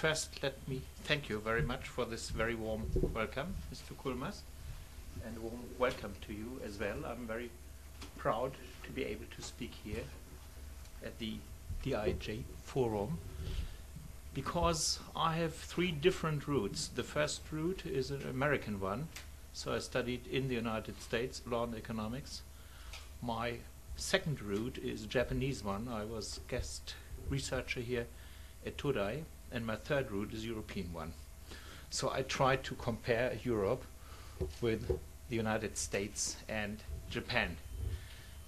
first, let me thank you very much for this very warm welcome, Mr. Coulmas, and warm welcome to you as well. I'm very proud to be able to speak here at the DIJ Forum because I have three different roots. The first root is an American one, so I studied in the United States law and economics. My second root is a Japanese one. I was guest researcher here at Todai, and my third root is European one. So I try to compare Europe with the United States and Japan.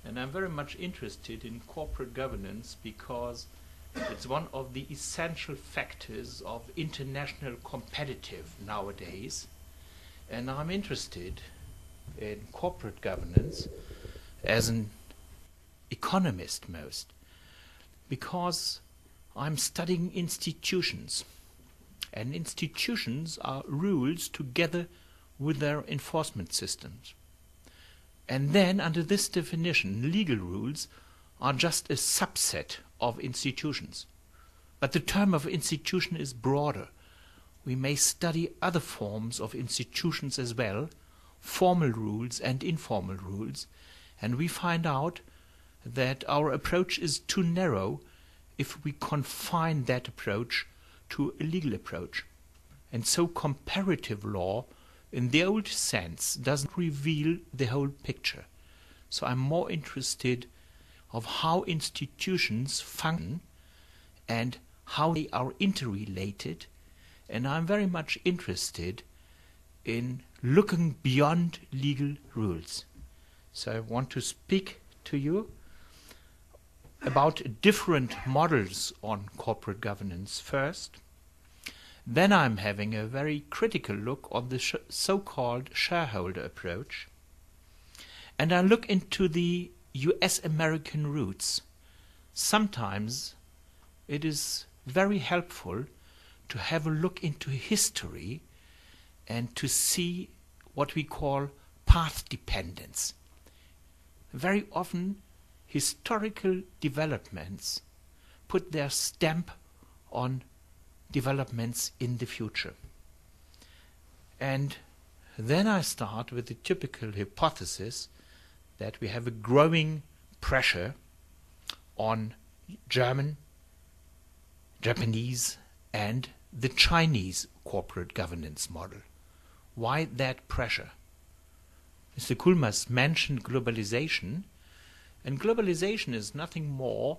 And I'm very much interested in corporate governance because it's one of the essential factors of international competitive nowadays. And I'm interested in corporate governance as an economist most because I'm studying institutions. And institutions are rules together with their enforcement systems. And then, under this definition, legal rules are just a subset of institutions. But the term of institution is broader. We may study other forms of institutions as well, formal rules and informal rules, and we find out that our approach is too narrow if we confine that approach to a legal approach. And so comparative law, in the old sense, doesn't reveal the whole picture. So I'm more interested of how institutions function and how they are interrelated, and I'm very much interested in looking beyond legal rules. So I want to speak to you about different models on corporate governance first. Then I'm having a very critical look on the sh- so called shareholder approach. And I look into the US American roots. Sometimes it is very helpful to have a look into history and to see what we call path dependence. Very often historical developments put their stamp on developments in the future. And then I start with the typical hypothesis that we have a growing pressure on German, Japanese, and the Chinese corporate governance model. Why that pressure? Mr. Coulmas mentioned globalization, and globalization is nothing more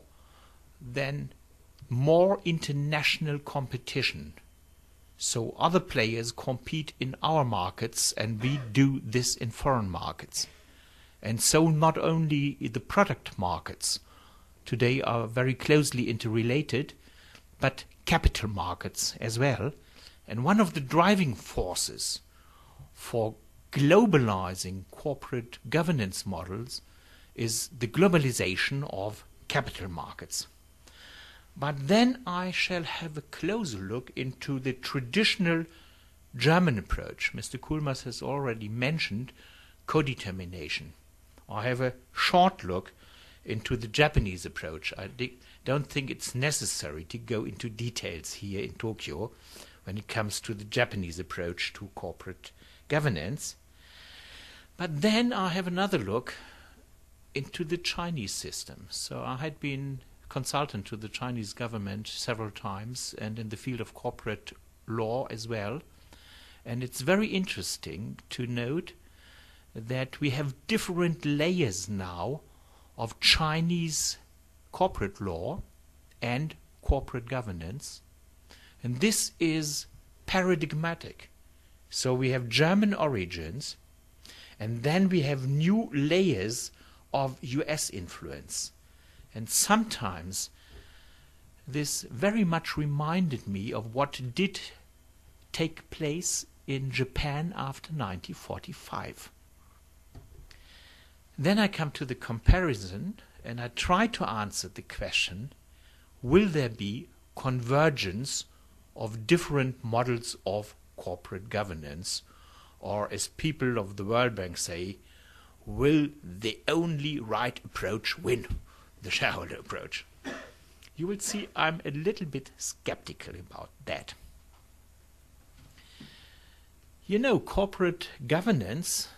than more international competition. So other players compete in our markets and we do this in foreign markets. And so not only the product markets today are very closely interrelated, but capital markets as well. And one of the driving forces for globalizing corporate governance models is the globalization of capital markets. But then I shall have a closer look into the traditional German approach. Mr. Coulmas has already mentioned codetermination. I have a short look into the Japanese approach. I don't think it's necessary to go into details here in Tokyo when it comes to the Japanese approach to corporate governance. But then I have another look into the Chinese system. So I had been consultant to the Chinese government several times and in the field of corporate law as well. And it's very interesting to note that we have different layers now of Chinese corporate law and corporate governance. And this is paradigmatic. So we have German origins, and then we have new layers of US influence. And sometimes this very much reminded me of what did take place in Japan after 1945. Then I come to the comparison and I try to answer the question will there be convergence of different models of corporate governance? Or, as people of the World Bank say, will the only right approach win, the shareholder approach? you will see I'm a little bit skeptical about that. You know, corporate governance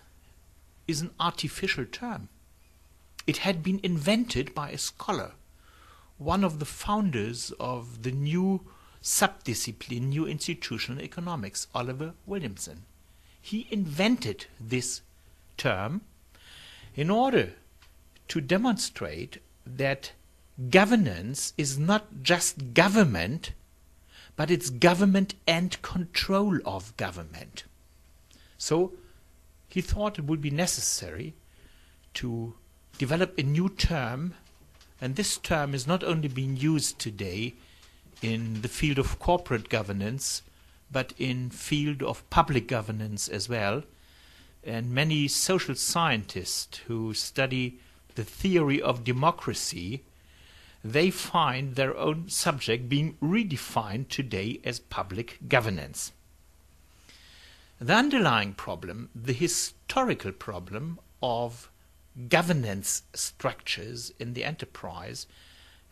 is an artificial term. It had been invented by a scholar, one of the founders of the new subdiscipline, new institutional economics, Oliver Williamson. He invented this term in order to demonstrate that governance is not just government, but it's government and control of government. So he thought it would be necessary to develop a new term, and this term is not only being used today in the field of corporate governance, but in field of public governance as well. And many social scientists who study the theory of democracy, they find their own subject being redefined today as public governance. The underlying problem, the historical problem of governance structures in the enterprise,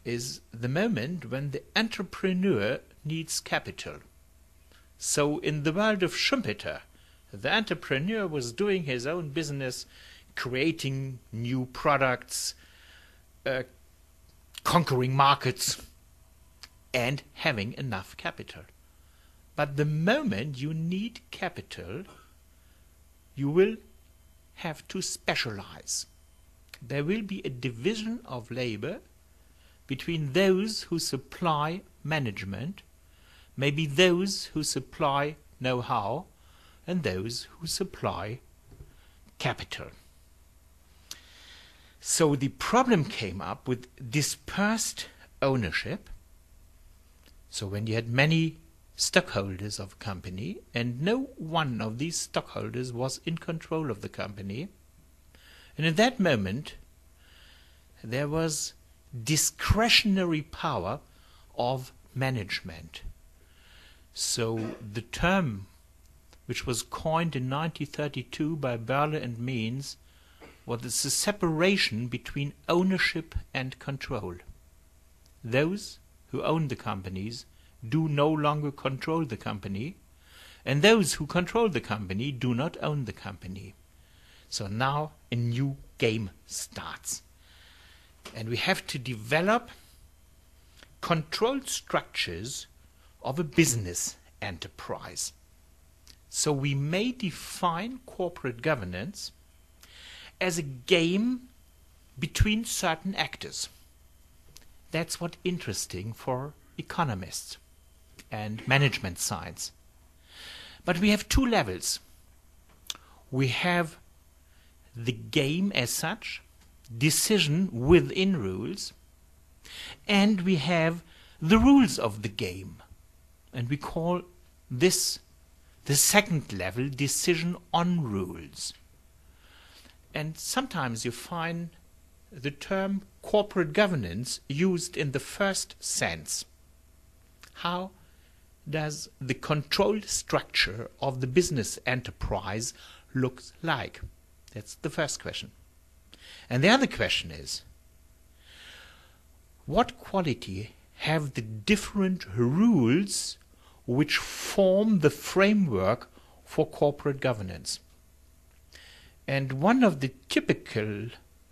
is the moment when the entrepreneur needs capital. So, in the world of Schumpeter, the entrepreneur was doing his own business, creating new products, uh, conquering markets, and having enough capital. But the moment you need capital, you will have to specialize. There will be a division of labor between those who supply management, maybe those who supply know how, and those who supply capital. So the problem came up with dispersed ownership. So when you had many stockholders of a company, and no one of these stockholders was in control of the company. And in that moment, there was discretionary power of management. So the term, which was coined in 1932 by Berle and Means, was the separation between ownership and control. Those who own the companies do no longer control the company, and those who control the company do not own the company. So now a new game starts. And we have to develop controlled structures of a business enterprise. So we may define corporate governance as a game between certain actors. That's what interesting for economists and management science. But we have two levels. We have the game as such, decision within rules, and we have the rules of the game. And we call this the second level decision on rules. And sometimes you find the term corporate governance used in the first sense. How does the controlled structure of the business enterprise look like? That's the first question. And the other question is what quality have the different rules which form the framework for corporate governance? And one of the typical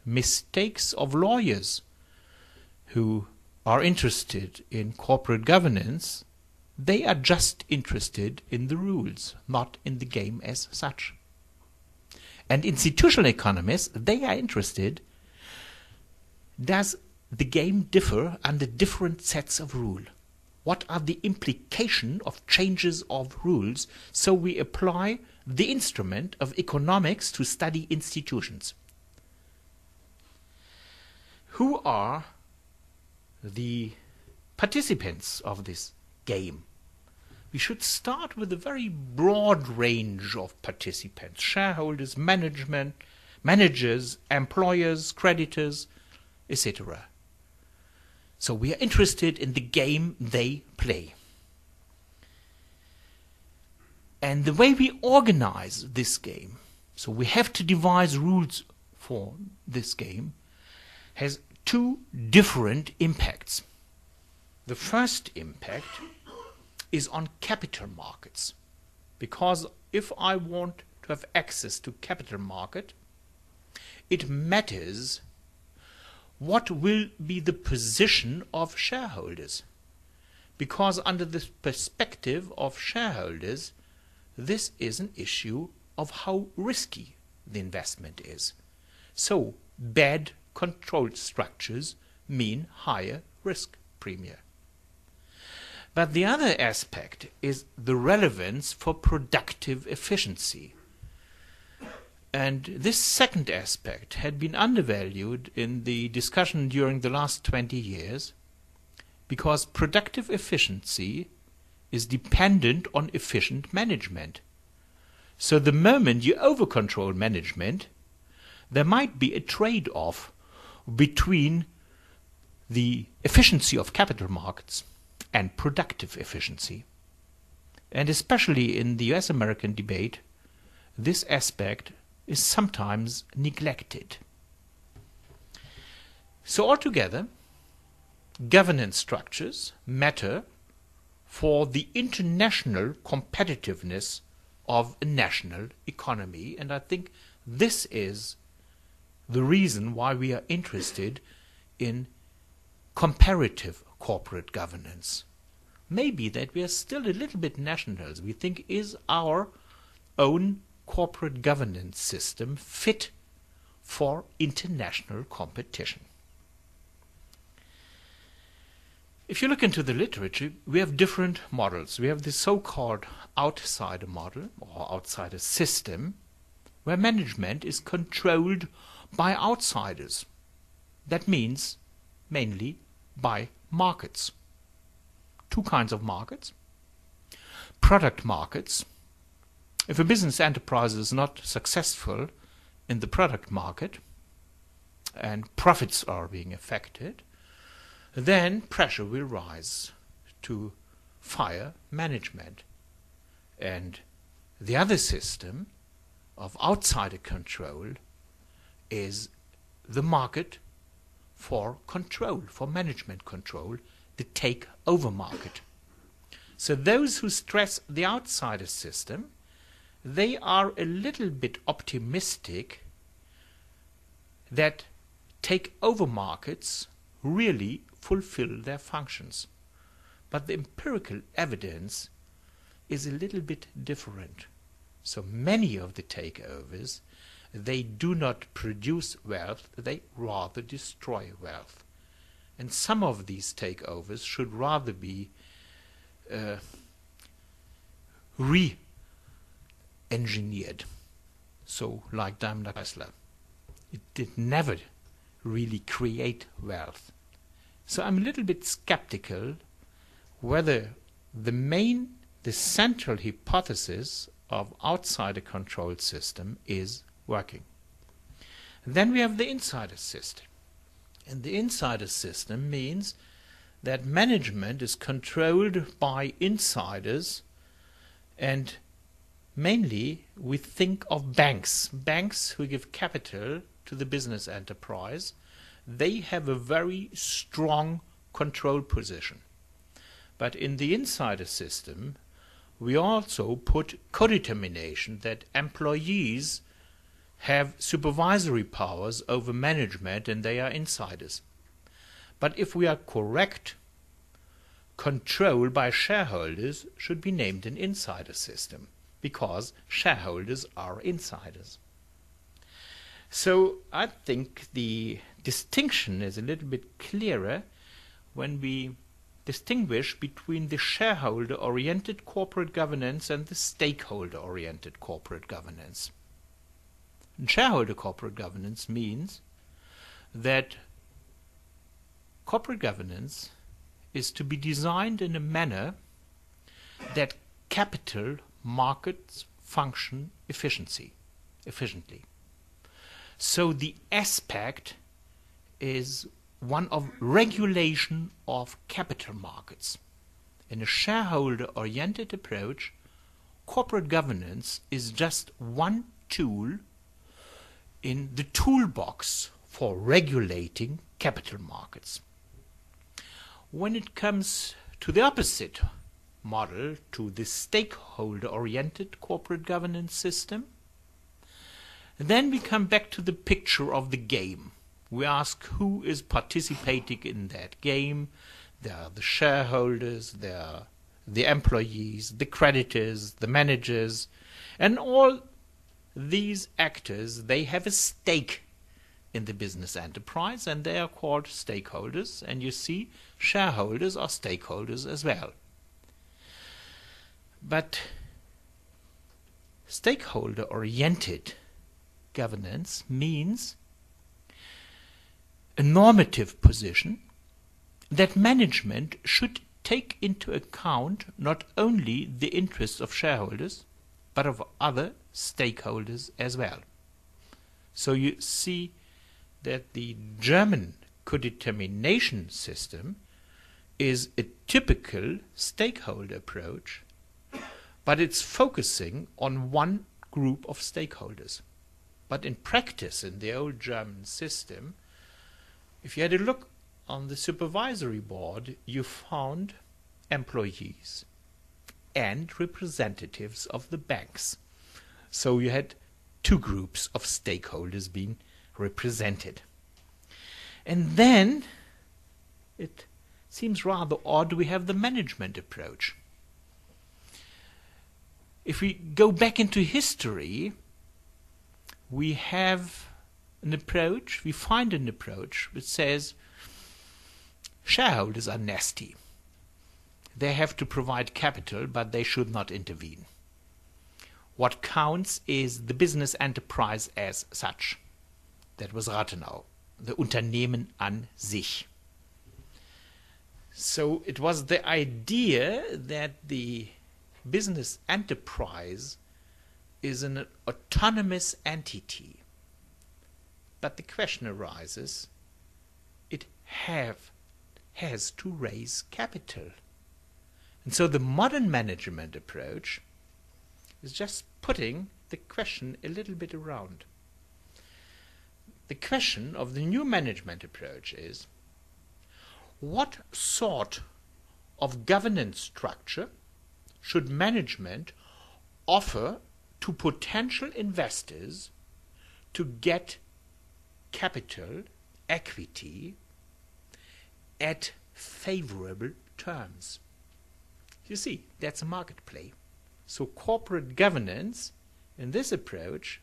mistakes of lawyers who are interested in corporate governance they are just interested in the rules, not in the game as such. And institutional economists, they are interested does the game differ under different sets of rule? What are the implications of changes of rules? So we apply the instrument of economics to study institutions. Who are the participants of this game? we should start with a very broad range of participants shareholders, management, managers, employers, creditors, etc. So we are interested in the game they play. And the way we organize this game, so we have to devise rules for this game, has two different impacts. The first impact is on capital markets. Because if I want to have access to capital market, it matters what will be the position of shareholders. Because under the perspective of shareholders, this is an issue of how risky the investment is. So bad control structures mean higher risk premium. But the other aspect is the relevance for productive efficiency. And this second aspect had been undervalued in the discussion during the last 20 years because productive efficiency is dependent on efficient management. So the moment you over-control management, there might be a trade-off between the efficiency of capital markets and productive efficiency. And especially in the US American debate, this aspect is sometimes neglected. So, altogether, governance structures matter for the international competitiveness of a national economy, and I think this is the reason why we are interested in comparative corporate governance. Maybe that we are still a little bit nationals. We think is our own corporate governance system fit for international competition. If you look into the literature, we have different models. We have the so-called outsider model or outsider system, where management is controlled by outsiders. That means mainly by markets. Two kinds of markets. Product markets. If a business enterprise is not successful in the product market and profits are being affected, then pressure will rise to fire management. And the other system of outsider control is the market for control, for management control, the takeover market. So those who stress the outsider system, they are a little bit optimistic that takeover markets really fulfill their functions. But the empirical evidence is a little bit different. So many of the takeovers they do not produce wealth, they rather destroy wealth. And some of these takeovers should rather be uh, re engineered. So, like Daimler Chrysler, it did never really create wealth. So, I'm a little bit skeptical whether the main, the central hypothesis of outsider controlled system is working. Then we have the insider system. And the insider system means that management is controlled by insiders and mainly we think of banks. Banks who give capital to the business enterprise. They have a very strong control position. But in the insider system, we also put co-determination that employees have supervisory powers over management and they are insiders. But if we are correct, control by shareholders should be named an insider system because shareholders are insiders. So I think the distinction is a little bit clearer when we distinguish between the shareholder oriented corporate governance and the stakeholder oriented corporate governance. And shareholder corporate governance means that corporate governance is to be designed in a manner that capital markets function efficiency, efficiently. So the aspect is one of regulation of capital markets. In a shareholder oriented approach, corporate governance is just one tool in the toolbox for regulating capital markets. When it comes to the opposite model, to the stakeholder oriented corporate governance system, then we come back to the picture of the game. We ask who is participating in that game. There are the shareholders, there are the employees, the creditors, the managers, and all these actors, they have a stake in the business enterprise and they are called stakeholders. And you see, shareholders are stakeholders as well. But stakeholder oriented governance means a normative position that management should take into account not only the interests of shareholders but of other stakeholders as well. So you see that the German codetermination system is a typical stakeholder approach, but it's focusing on one group of stakeholders. But in practice, in the old German system, if you had a look on the supervisory board, you found employees and representatives of the banks. So you had two groups of stakeholders being represented. And then it seems rather odd we have the management approach. If we go back into history, we have an approach, we find an approach which says shareholders are nasty. They have to provide capital, but they should not intervene. What counts is the business enterprise as such. That was Rathenau, the Unternehmen an sich. So it was the idea that the business enterprise is an autonomous entity. But the question arises it have has to raise capital. And so the modern management approach is just putting the question a little bit around. The question of the new management approach is what sort of governance structure should management offer to potential investors to get capital, equity, at favorable terms? You see, that's a market play. So corporate governance in this approach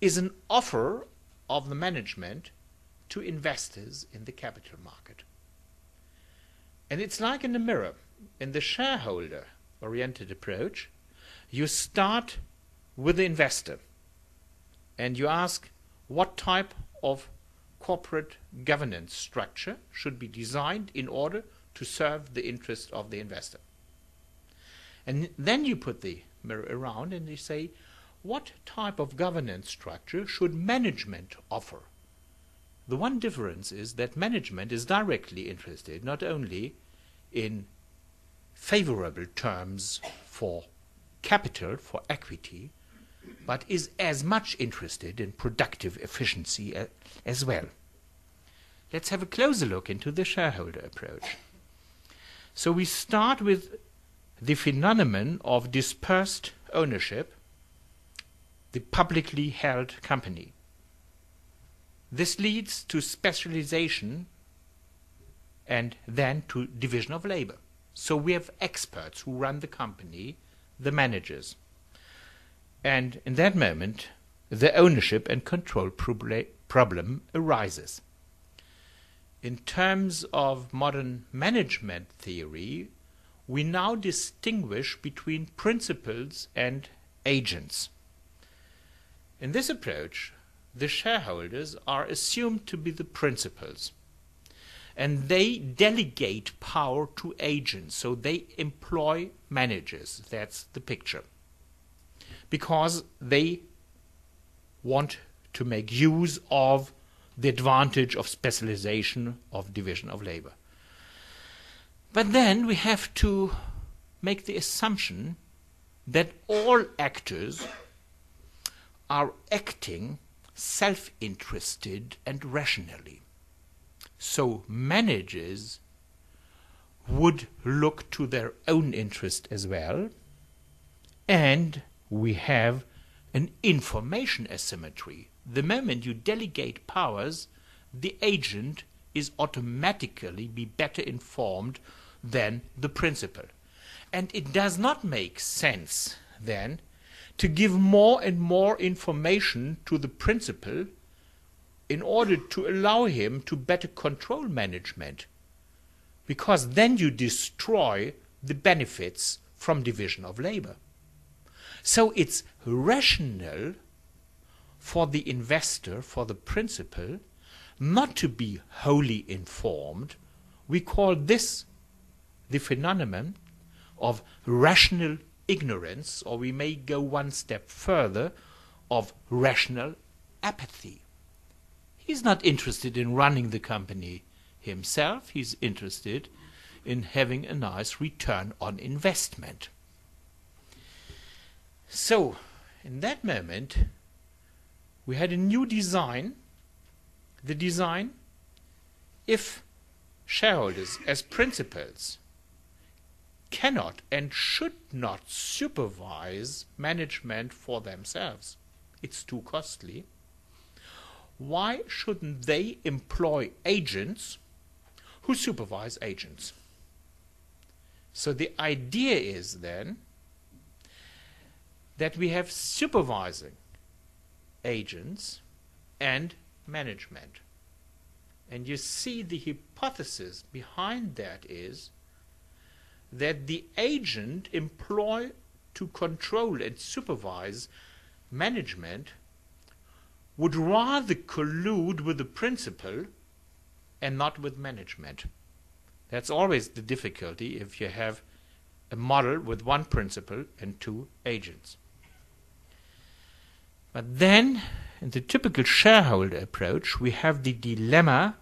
is an offer of the management to investors in the capital market. And it's like in a mirror. In the shareholder oriented approach, you start with the investor and you ask what type of corporate governance structure should be designed in order to serve the interest of the investor. And then you put the mirror around and you say, what type of governance structure should management offer? The one difference is that management is directly interested not only in favorable terms for capital, for equity, but is as much interested in productive efficiency as well. Let's have a closer look into the shareholder approach. So we start with the phenomenon of dispersed ownership, the publicly held company. This leads to specialization and then to division of labor. So we have experts who run the company, the managers. And in that moment, the ownership and control problem arises. In terms of modern management theory, we now distinguish between principals and agents. In this approach, the shareholders are assumed to be the principals and they delegate power to agents, so they employ managers. That's the picture. Because they want to make use of the advantage of specialization of division of labor. But then we have to make the assumption that all actors are acting self interested and rationally. So managers would look to their own interest as well. And we have an information asymmetry. The moment you delegate powers, the agent is automatically be better informed than the principal. And it does not make sense then to give more and more information to the principal in order to allow him to better control management. Because then you destroy the benefits from division of labor. So it's rational for the investor, for the principal, not to be wholly informed. We call this the phenomenon of rational ignorance, or we may go one step further, of rational apathy. He's not interested in running the company himself, he's interested in having a nice return on investment. So, in that moment, we had a new design. The design, if shareholders as principals cannot and should not supervise management for themselves. It's too costly. Why shouldn't they employ agents who supervise agents? So the idea is then that we have supervising agents and management. And you see the hypothesis behind that is that the agent employed to control and supervise management would rather collude with the principal and not with management. That's always the difficulty if you have a model with one principal and two agents. But then, in the typical shareholder approach, we have the dilemma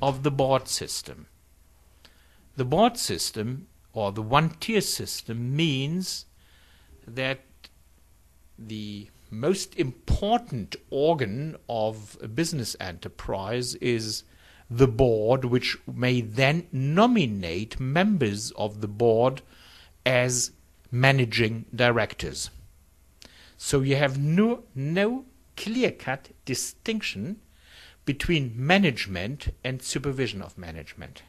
of the board system. The board system or the one tier system means that the most important organ of a business enterprise is the board, which may then nominate members of the board as managing directors. So you have no, no clear cut distinction between management and supervision of management.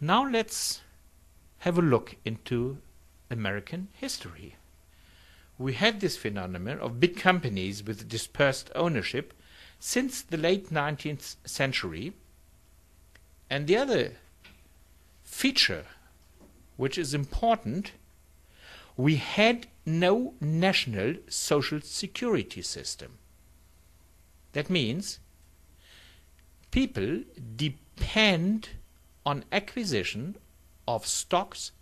Now let's have a look into American history. We had this phenomenon of big companies with dispersed ownership since the late 19th century. And the other feature which is important, we had no national social security system. That means people depend on acquisition of stocks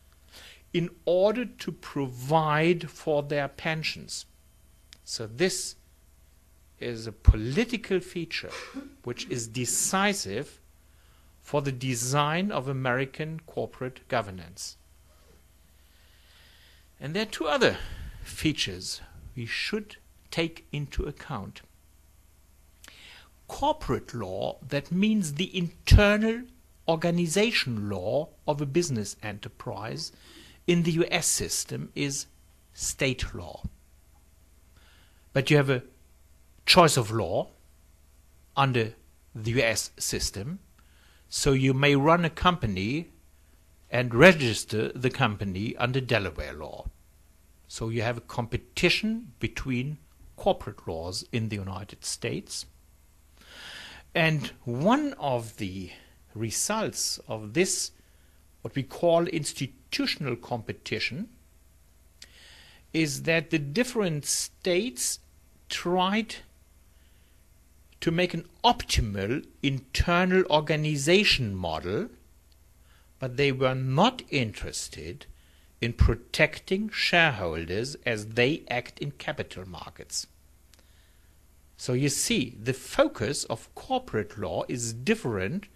in order to provide for their pensions. So this is a political feature which is decisive for the design of American corporate governance. And there are two other features we should take into account. Corporate law, that means the internal organization law of a business enterprise in the US system is state law. But you have a choice of law under the US system, so you may run a company and register the company under Delaware law. So you have a competition between corporate laws in the United States. And one of the results of this, what we call institutional competition, is that the different states tried to make an optimal internal organization model, but they were not interested in protecting shareholders as they act in capital markets. So you see, the focus of corporate law is different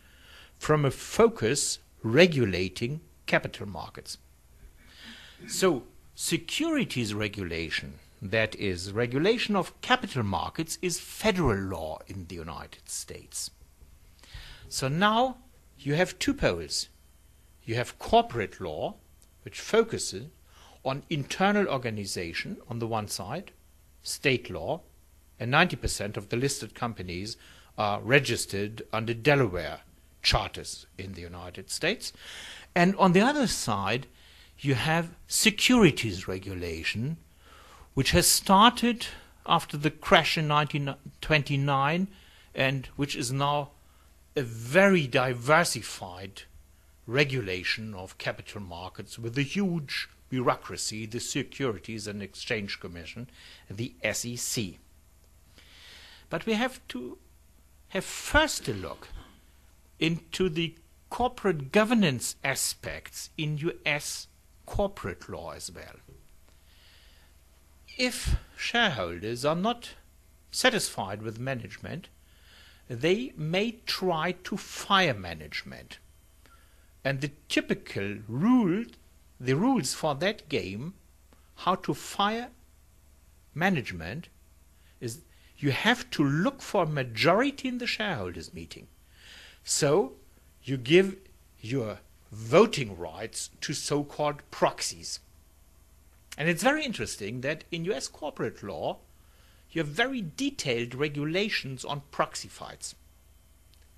from a focus regulating capital markets. So, securities regulation, that is, regulation of capital markets, is federal law in the United States. So now you have two poles. you have corporate law, which focuses on internal organization on the one side, state law, and 90% of the listed companies are registered under Delaware charters in the United States. And on the other side, you have securities regulation, which has started after the crash in 1929 and which is now a very diversified regulation of capital markets with a huge bureaucracy, the Securities and Exchange Commission, the SEC. But we have to have first a look into the corporate governance aspects in US corporate law as well. If shareholders are not satisfied with management, they may try to fire management. And the typical rule, the rules for that game, how to fire management, is you have to look for a majority in the shareholders meeting. So you give your voting rights to so-called proxies. And it's very interesting that in US corporate law, you have very detailed regulations on proxy fights.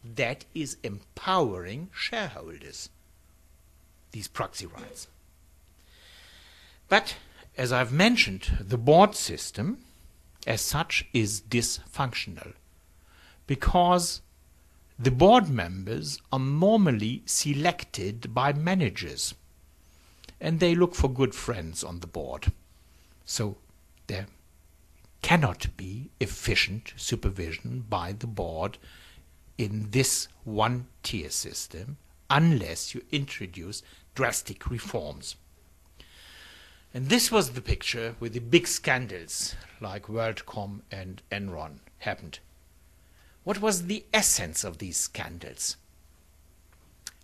That is empowering shareholders, these proxy rights. But as I've mentioned, the board system as such is dysfunctional because the board members are normally selected by managers and they look for good friends on the board. So there cannot be efficient supervision by the board in this one tier system unless you introduce drastic reforms. And this was the picture where the big scandals like WorldCom and Enron happened. What was the essence of these scandals?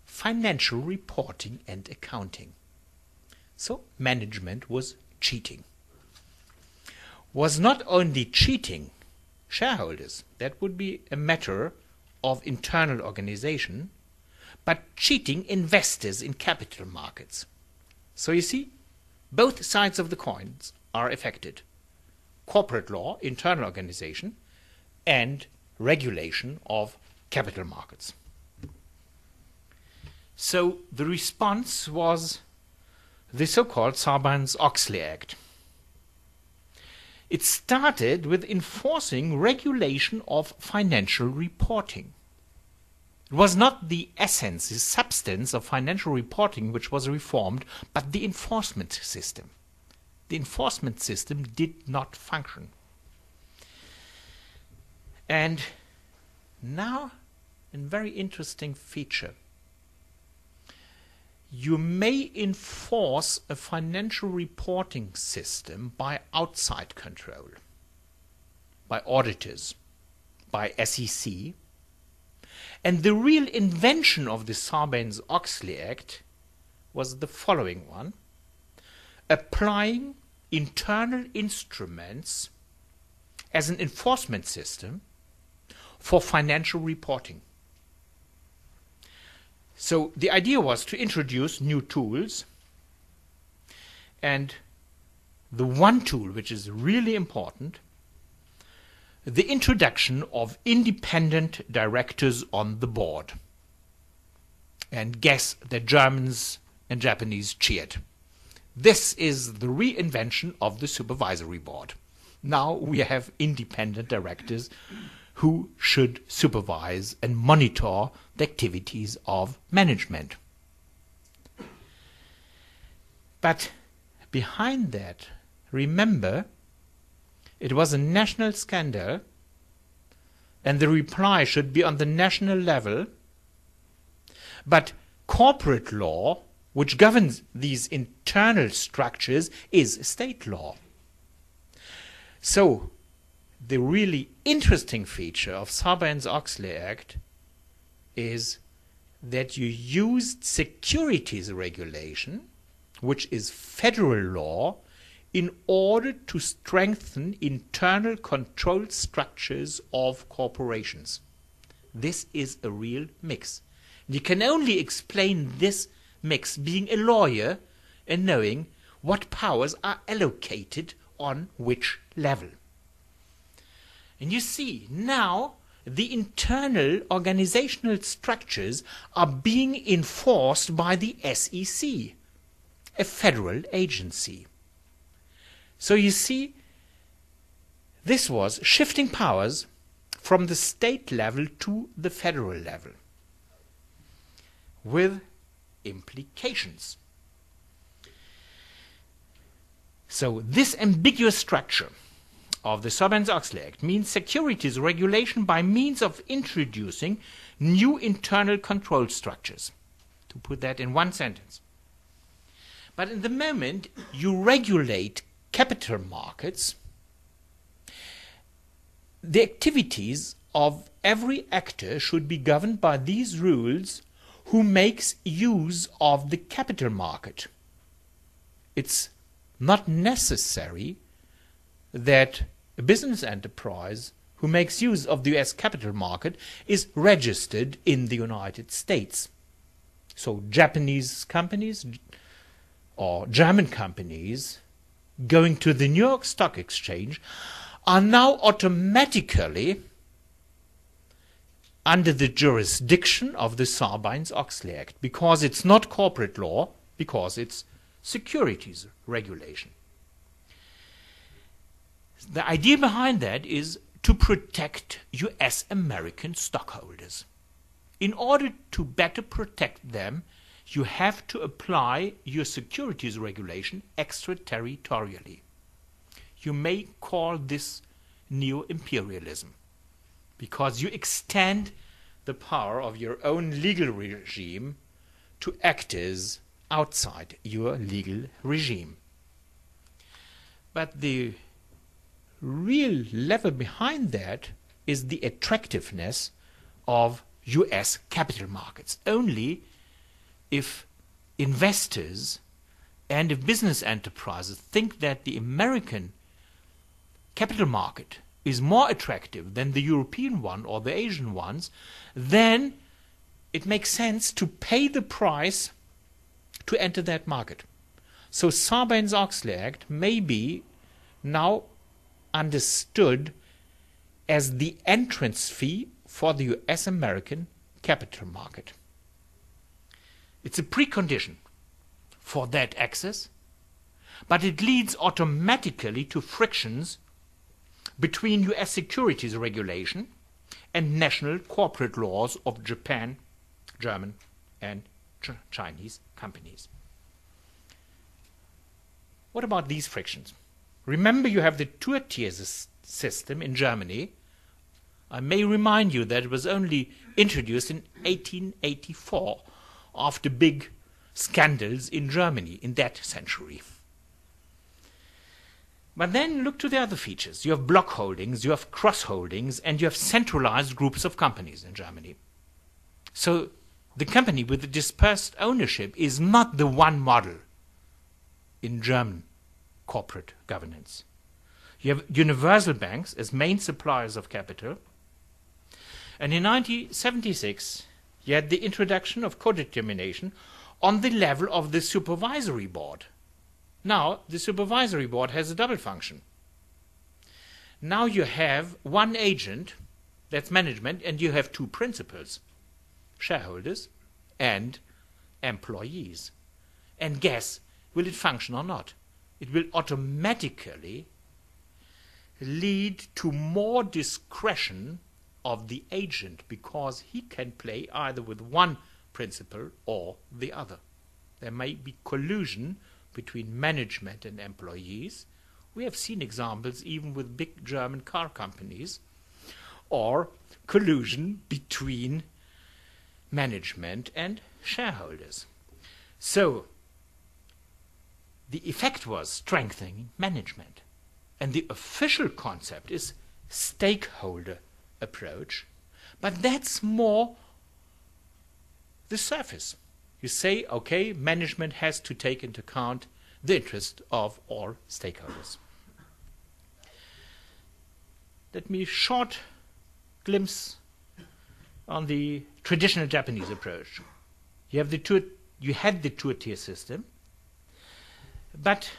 Financial reporting and accounting. So management was cheating. Was not only cheating shareholders, that would be a matter of internal organization, but cheating investors in capital markets. So you see, both sides of the coins are affected. Corporate law, internal organization, and regulation of capital markets. So the response was the so-called Sarbanes-Oxley Act. It started with enforcing regulation of financial reporting. It was not the essence, the substance of financial reporting which was reformed, but the enforcement system. The enforcement system did not function. And now, a very interesting feature. You may enforce a financial reporting system by outside control, by auditors, by SEC. And the real invention of the Sarbanes Oxley Act was the following one applying internal instruments as an enforcement system for financial reporting. So the idea was to introduce new tools and the one tool which is really important the introduction of independent directors on the board. And guess the Germans and Japanese cheered. This is the reinvention of the supervisory board. Now we have independent directors who should supervise and monitor the activities of management. But behind that, remember, it was a national scandal, and the reply should be on the national level. But corporate law which governs these internal structures is state law. So, the really interesting feature of Sarbanes-Oxley Act is that you used securities regulation, which is federal law, in order to strengthen internal control structures of corporations. This is a real mix. You can only explain this mix being a lawyer and knowing what powers are allocated on which level. And you see, now the internal organizational structures are being enforced by the SEC, a federal agency. So you see, this was shifting powers from the state level to the federal level with implications. So this ambiguous structure of the Sarbanes-Oxley Act means securities regulation by means of introducing new internal control structures. To put that in one sentence. But in the moment you regulate capital markets, the activities of every actor should be governed by these rules who makes use of the capital market. It's not necessary that a business enterprise who makes use of the US capital market is registered in the United States. So Japanese companies or German companies going to the New York Stock Exchange are now automatically under the jurisdiction of the Sarbanes-Oxley Act because it's not corporate law, because it's securities regulation. The idea behind that is to protect US American stockholders. In order to better protect them, you have to apply your securities regulation extraterritorially. You may call this neo imperialism because you extend the power of your own legal regime to actors outside your legal regime. But the real level behind that is the attractiveness of US capital markets. Only if investors and if business enterprises think that the American capital market is more attractive than the European one or the Asian ones, then it makes sense to pay the price to enter that market. So Sarbanes-Oxley Act may be now understood as the entrance fee for the US American capital market. It's a precondition for that access, but it leads automatically to frictions between US securities regulation and national corporate laws of Japan, German, and Ch Chinese companies. What about these frictions? Remember, you have the two tiers system in Germany. I may remind you that it was only introduced in 1884 after big scandals in Germany in that century. But then look to the other features. You have block holdings, you have cross holdings, and you have centralized groups of companies in Germany. So the company with the dispersed ownership is not the one model in German corporate governance. You have universal banks as main suppliers of capital. And in 1976, you had the introduction of co-determination on the level of the supervisory board. Now, the supervisory board has a double function. Now you have one agent, that's management, and you have two principals, shareholders and employees. And guess, will it function or not? It will automatically lead to more discretion of the agent because he can play either with one principle or the other. There may be collusion between management and employees. We have seen examples even with big German car companies, or collusion between management and shareholders. So, the effect was strengthening management. And the official concept is stakeholder approach, but that's more the surface. You say, okay, management has to take into account the interest of all stakeholders. Let me short glimpse on the traditional Japanese approach. You have the two you had the two tier system, but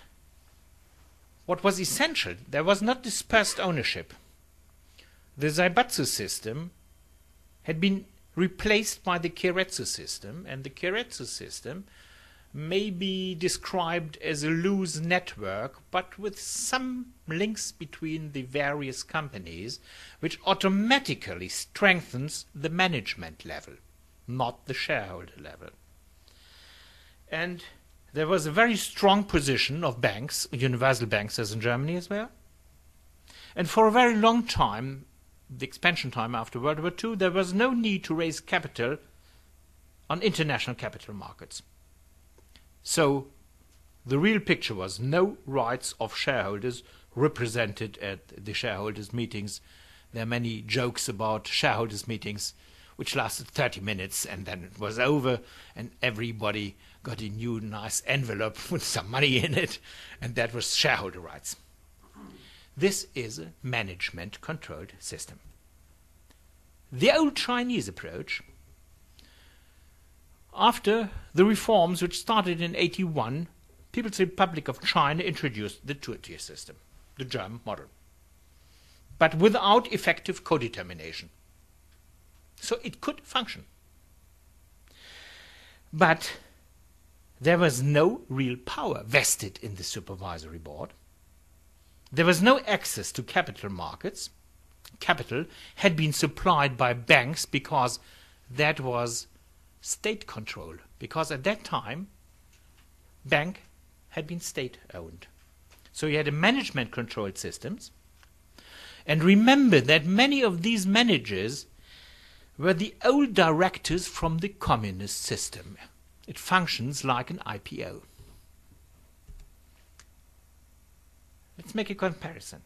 what was essential, there was not dispersed ownership. The Zaibatsu system had been replaced by the Keiretsu system, and the Keiretsu system may be described as a loose network, but with some links between the various companies, which automatically strengthens the management level, not the shareholder level. And there was a very strong position of banks, universal banks as in Germany as well. And for a very long time, the expansion time after World War II, there was no need to raise capital on international capital markets. So the real picture was no rights of shareholders represented at the shareholders' meetings. There are many jokes about shareholders' meetings, which lasted 30 minutes and then it was over, and everybody got a new nice envelope with some money in it, and that was shareholder rights. This is a management controlled system. The old Chinese approach after the reforms which started in 81, People's Republic of China introduced the two-tier system, the German model, but without effective co-determination. So it could function. But there was no real power vested in the supervisory board. There was no access to capital markets. Capital had been supplied by banks because that was state control because at that time bank had been state owned so you had a management controlled systems and remember that many of these managers were the old directors from the communist system it functions like an IPO let's make a comparison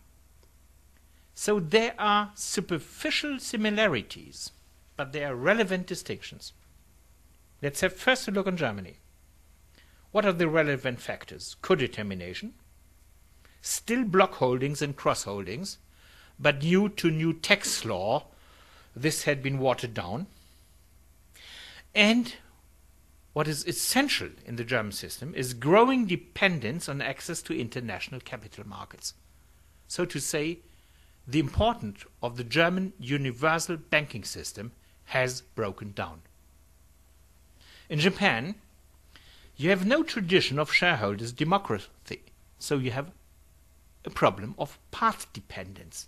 so there are superficial similarities but there are relevant distinctions Let's have first a look on Germany. What are the relevant factors? Co-determination, still block holdings and cross holdings, but due to new tax law, this had been watered down. And what is essential in the German system is growing dependence on access to international capital markets. So to say, the importance of the German universal banking system has broken down. In Japan, you have no tradition of shareholders' democracy, so you have a problem of path dependence.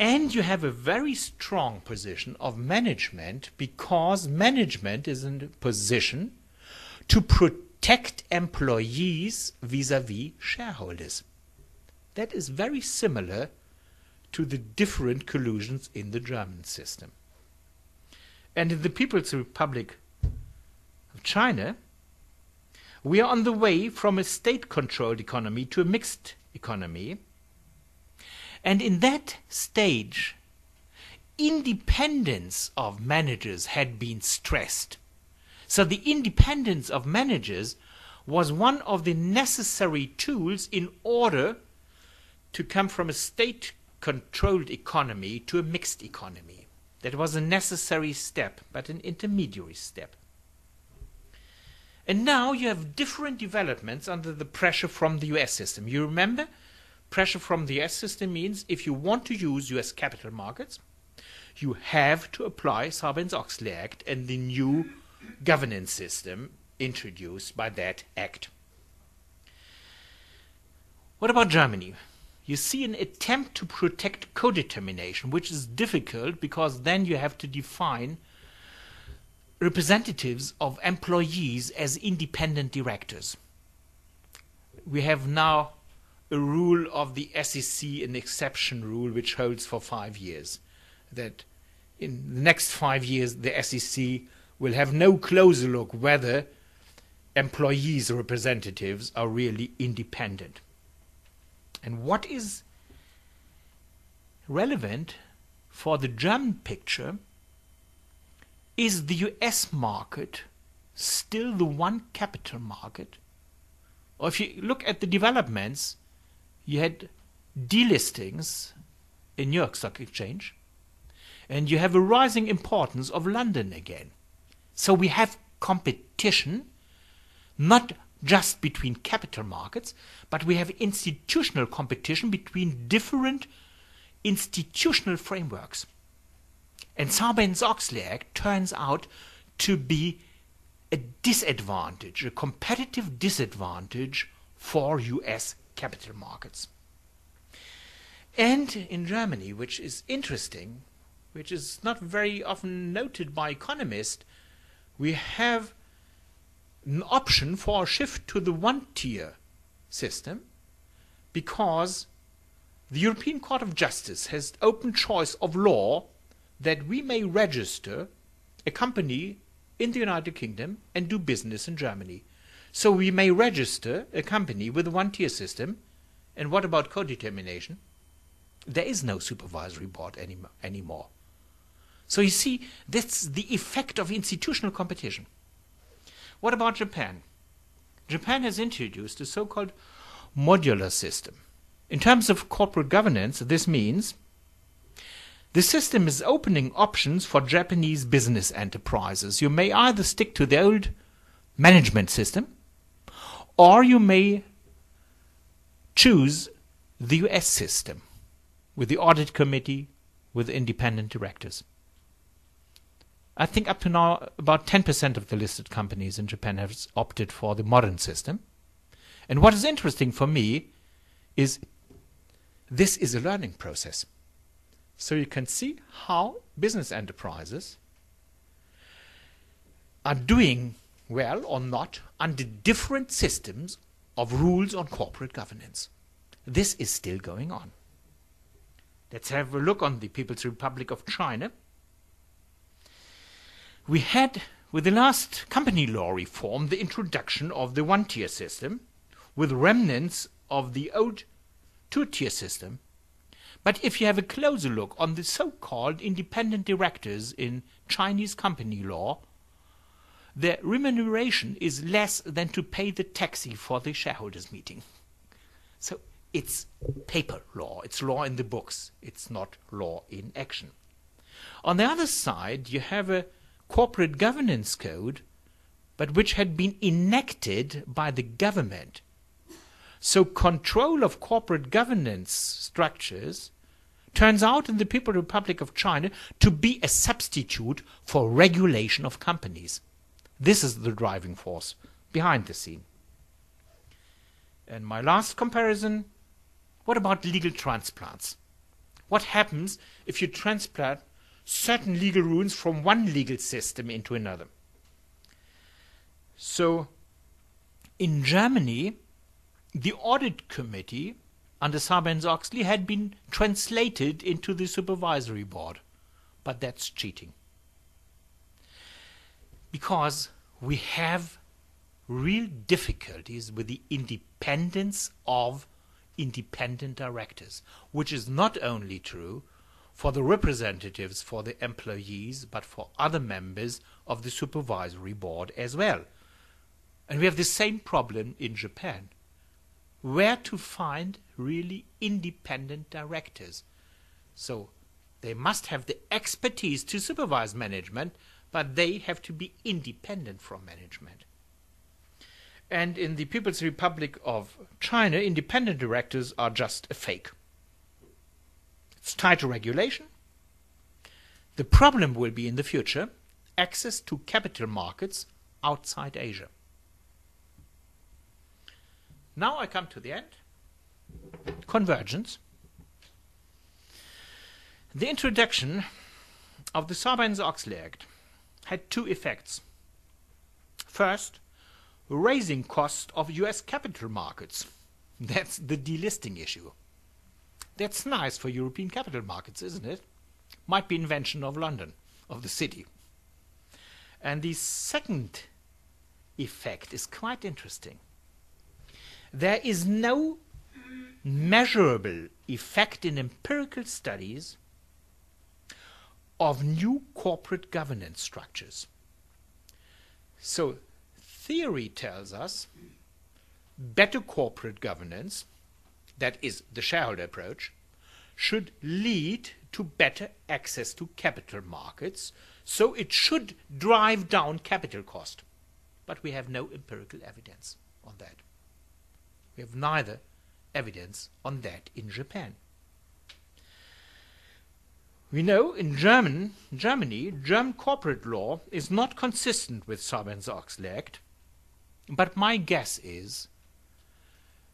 And you have a very strong position of management because management is in a position to protect employees vis-à-vis shareholders. That is very similar to the different collusions in the German system. And in the People's Republic of China, we are on the way from a state controlled economy to a mixed economy. And in that stage, independence of managers had been stressed. So the independence of managers was one of the necessary tools in order to come from a state controlled economy to a mixed economy. That was a necessary step, but an intermediary step. And now you have different developments under the pressure from the US system. You remember, pressure from the US system means if you want to use US capital markets, you have to apply Sarbanes-Oxley Act and the new governance system introduced by that act. What about Germany? You see an attempt to protect co-determination, which is difficult because then you have to define representatives of employees as independent directors. We have now a rule of the SEC, an exception rule, which holds for five years. That in the next five years, the SEC will have no closer look whether employees' representatives are really independent. And what is relevant for the German picture is the US market still the one capital market? Or if you look at the developments, you had delistings in New York Stock Exchange, and you have a rising importance of London again. So we have competition, not just between capital markets, but we have institutional competition between different institutional frameworks. And Sarbanes-Oxley Act turns out to be a disadvantage, a competitive disadvantage for US capital markets. And in Germany, which is interesting, which is not very often noted by economists, we have an option for a shift to the one tier system because the European Court of Justice has open choice of law that we may register a company in the United Kingdom and do business in Germany. So we may register a company with a one tier system. And what about co-determination? There is no supervisory board any, anymore. So you see, that's the effect of institutional competition. What about Japan? Japan has introduced a so-called modular system. In terms of corporate governance, this means the system is opening options for Japanese business enterprises. You may either stick to the old management system, or you may choose the US system with the audit committee, with independent directors. I think up to now, about 10% of the listed companies in Japan have opted for the modern system. And what is interesting for me is this is a learning process. So you can see how business enterprises are doing well or not under different systems of rules on corporate governance. This is still going on. Let's have a look on the People's Republic of China we had, with the last company law reform, the introduction of the one tier system with remnants of the old two tier system. But if you have a closer look on the so called independent directors in Chinese company law, their remuneration is less than to pay the taxi for the shareholders' meeting. So it's paper law, it's law in the books, it's not law in action. On the other side, you have a corporate governance code, but which had been enacted by the government. So control of corporate governance structures turns out in the People's Republic of China to be a substitute for regulation of companies. This is the driving force behind the scene. And my last comparison, what about legal transplants? What happens if you transplant certain legal rules from one legal system into another. So, in Germany, the audit committee under Sarbanes-Oxley had been translated into the supervisory board, but that's cheating. Because we have real difficulties with the independence of independent directors, which is not only true for the representatives for the employees, but for other members of the supervisory board as well. And we have the same problem in Japan. Where to find really independent directors? So they must have the expertise to supervise management, but they have to be independent from management. And in the People's Republic of China, independent directors are just a fake. It's tied to regulation. The problem will be in the future access to capital markets outside Asia. Now I come to the end. Convergence. The introduction of the Sarbanes-Oxley Act had two effects. First, raising cost of US capital markets. That's the delisting issue. That's nice for European capital markets, isn't it? Might be invention of London, of the city. And the second effect is quite interesting. There is no measurable effect in empirical studies of new corporate governance structures. So, theory tells us better corporate governance that is the shareholder approach, should lead to better access to capital markets, so it should drive down capital cost. but we have no empirical evidence on that. We have neither evidence on that in Japan. We know in German, Germany, German corporate law is not consistent with Sarbanes-Oxley Act, but my guess is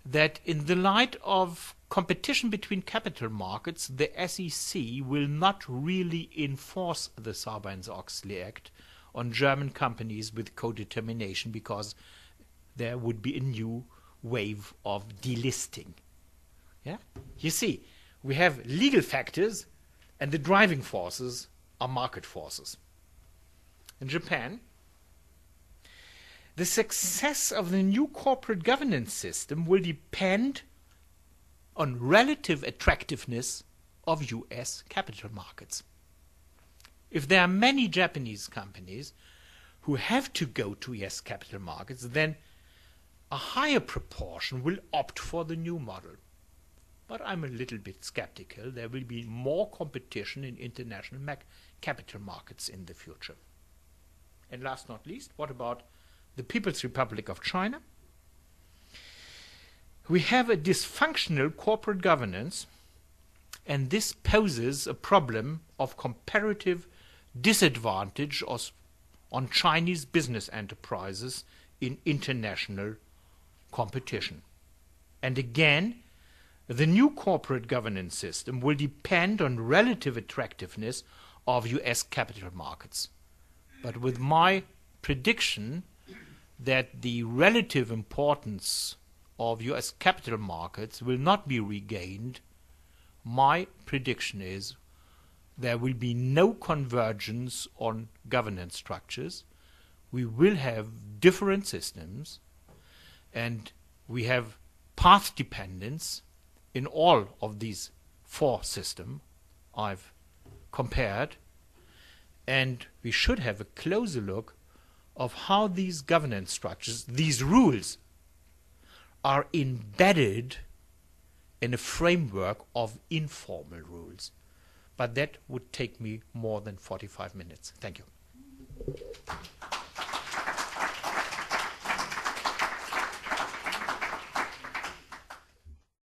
that in the light of competition between capital markets, the SEC will not really enforce the Sarbanes-Oxley Act on German companies with co-determination because there would be a new wave of delisting. Yeah? You see, we have legal factors and the driving forces are market forces. In Japan, the success of the new corporate governance system will depend on relative attractiveness of US capital markets. If there are many Japanese companies who have to go to US capital markets, then a higher proportion will opt for the new model but I'm a little bit skeptical. There will be more competition in international capital markets in the future. And last not least, what about the People's Republic of China? We have a dysfunctional corporate governance, and this poses a problem of comparative disadvantage on Chinese business enterprises in international competition. And again, the new corporate governance system will depend on relative attractiveness of US capital markets. But with my prediction that the relative importance of US capital markets will not be regained, my prediction is there will be no convergence on governance structures. We will have different systems and we have path dependence in all of these four systems I've compared, and we should have a closer look of how these governance structures, these rules, are embedded in a framework of informal rules. But that would take me more than 45 minutes. Thank you.